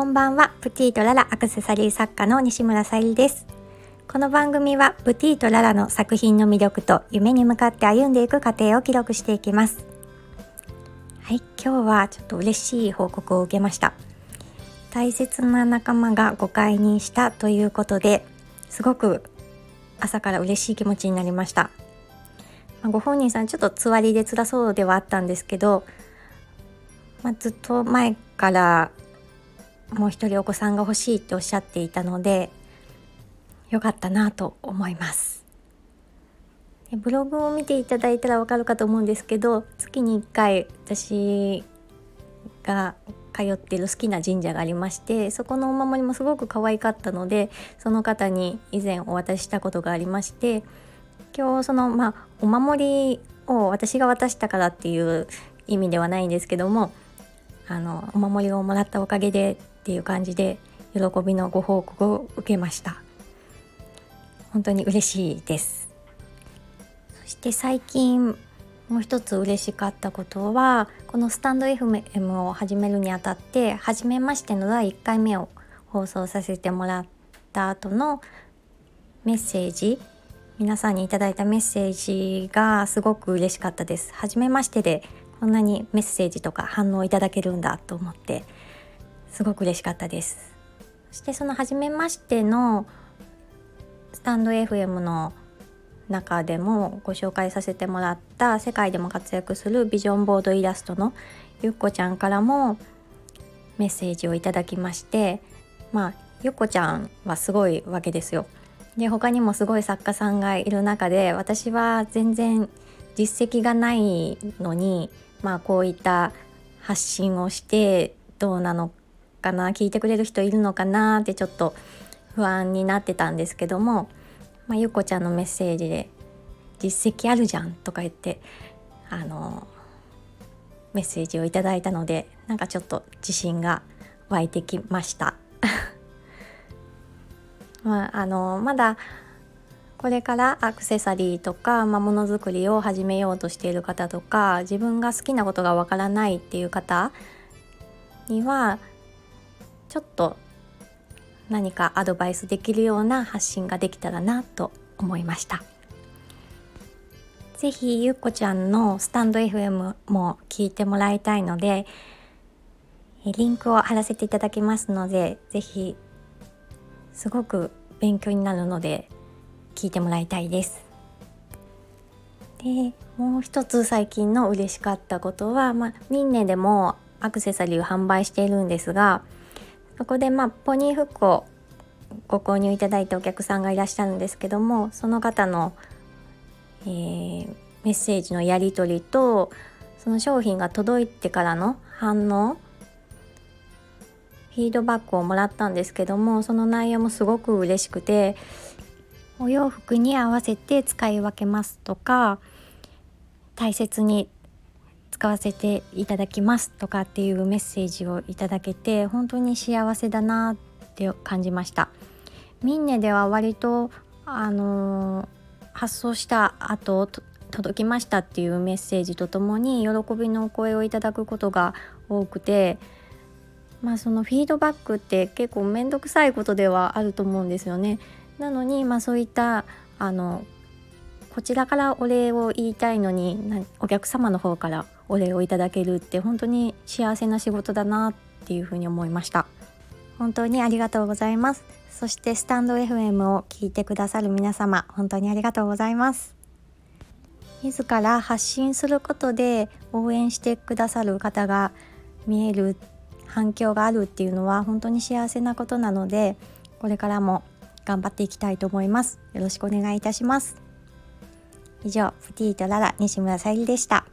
こんばんは。プティとララアクセサリー作家の西村さゆりです。この番組はプティとララの作品の魅力と夢に向かって歩んでいく過程を記録していきます。はい今日はちょっと嬉しい報告を受けました。大切な仲間が誤解にしたということですごく朝から嬉しい気持ちになりました。まあ、ご本人さんちょっとつわりで辛そうではあったんですけど、まあ、ずっと前からもう一人お子さんが欲しいっておっしゃっていたのでよかったなと思います。ブログを見ていただいたらわかるかと思うんですけど月に1回私が通ってる好きな神社がありましてそこのお守りもすごく可愛かったのでその方に以前お渡ししたことがありまして今日そのまあお守りを私が渡したからっていう意味ではないんですけどもあのお守りをもらったおかげでっていう感じで喜びのご報告を受けました本当に嬉しいですそして最近もう一つ嬉しかったことはこのスタンド FM を始めるにあたって初めましての第1回目を放送させてもらった後のメッセージ皆さんにいただいたメッセージがすごく嬉しかったです。初めましてでこんなにメッセージとか反応いただけるんだと思ってすごく嬉しかったです。そしてその初めましてのスタンド FM の中でもご紹介させてもらった世界でも活躍するビジョンボードイラストのゆっこちゃんからもメッセージをいただきましてまあゆっこちゃんはすごいわけですよ。で他にもすごい作家さんがいる中で私は全然実績がないのにまあこういった発信をしてどうなのかな聞いてくれる人いるのかなってちょっと不安になってたんですけども、まあ、ゆっこちゃんのメッセージで「実績あるじゃん」とか言ってあのメッセージをいただいたのでなんかちょっと自信が湧いてきました。まあ、あのまだこれからアクセサリーとか、まあ、ものづくりを始めようとしている方とか自分が好きなことがわからないっていう方にはちょっと何かアドバイスできるような発信ができたらなと思いました。ぜひゆっこちゃんのスタンド FM も聞いてもらいたいのでリンクを貼らせていただきますのでぜひすごく勉強になるので聞いてもらいたいです。でもう一つ最近の嬉しかったことは、まあ、ミンネでもアクセサリーを販売しているんですがそこで、まあ、ポニーフックをご購入いただいたお客さんがいらっしゃるんですけどもその方の、えー、メッセージのやり取りとその商品が届いてからの反応フィードバックをもらったんですけどもその内容もすごく嬉しくてお洋服に合わせて使い分けますとか大切に使わせていただきますとかっていうメッセージをいただけて本当に幸せだなって感じましたミンネでは割とあのー、発送した後届きましたっていうメッセージとともに喜びのお声をいただくことが多くてまあそのフィードバックって結構面倒くさいことではあると思うんですよね。なのにまあそういったあのこちらからお礼を言いたいのにお客様の方からお礼をいただけるって本当に幸せな仕事だなっていうふうに思いました。本当にありがとうございます。そしてスタンド FM を聞いてくださる皆様本当にありがとうございます。自ら発信することで応援してくださる方が見える反響があるっていうのは本当に幸せなことなのでこれからも頑張っていきたいと思います。よろしくお願いいたします。以上プティとララ西村さゆりでした。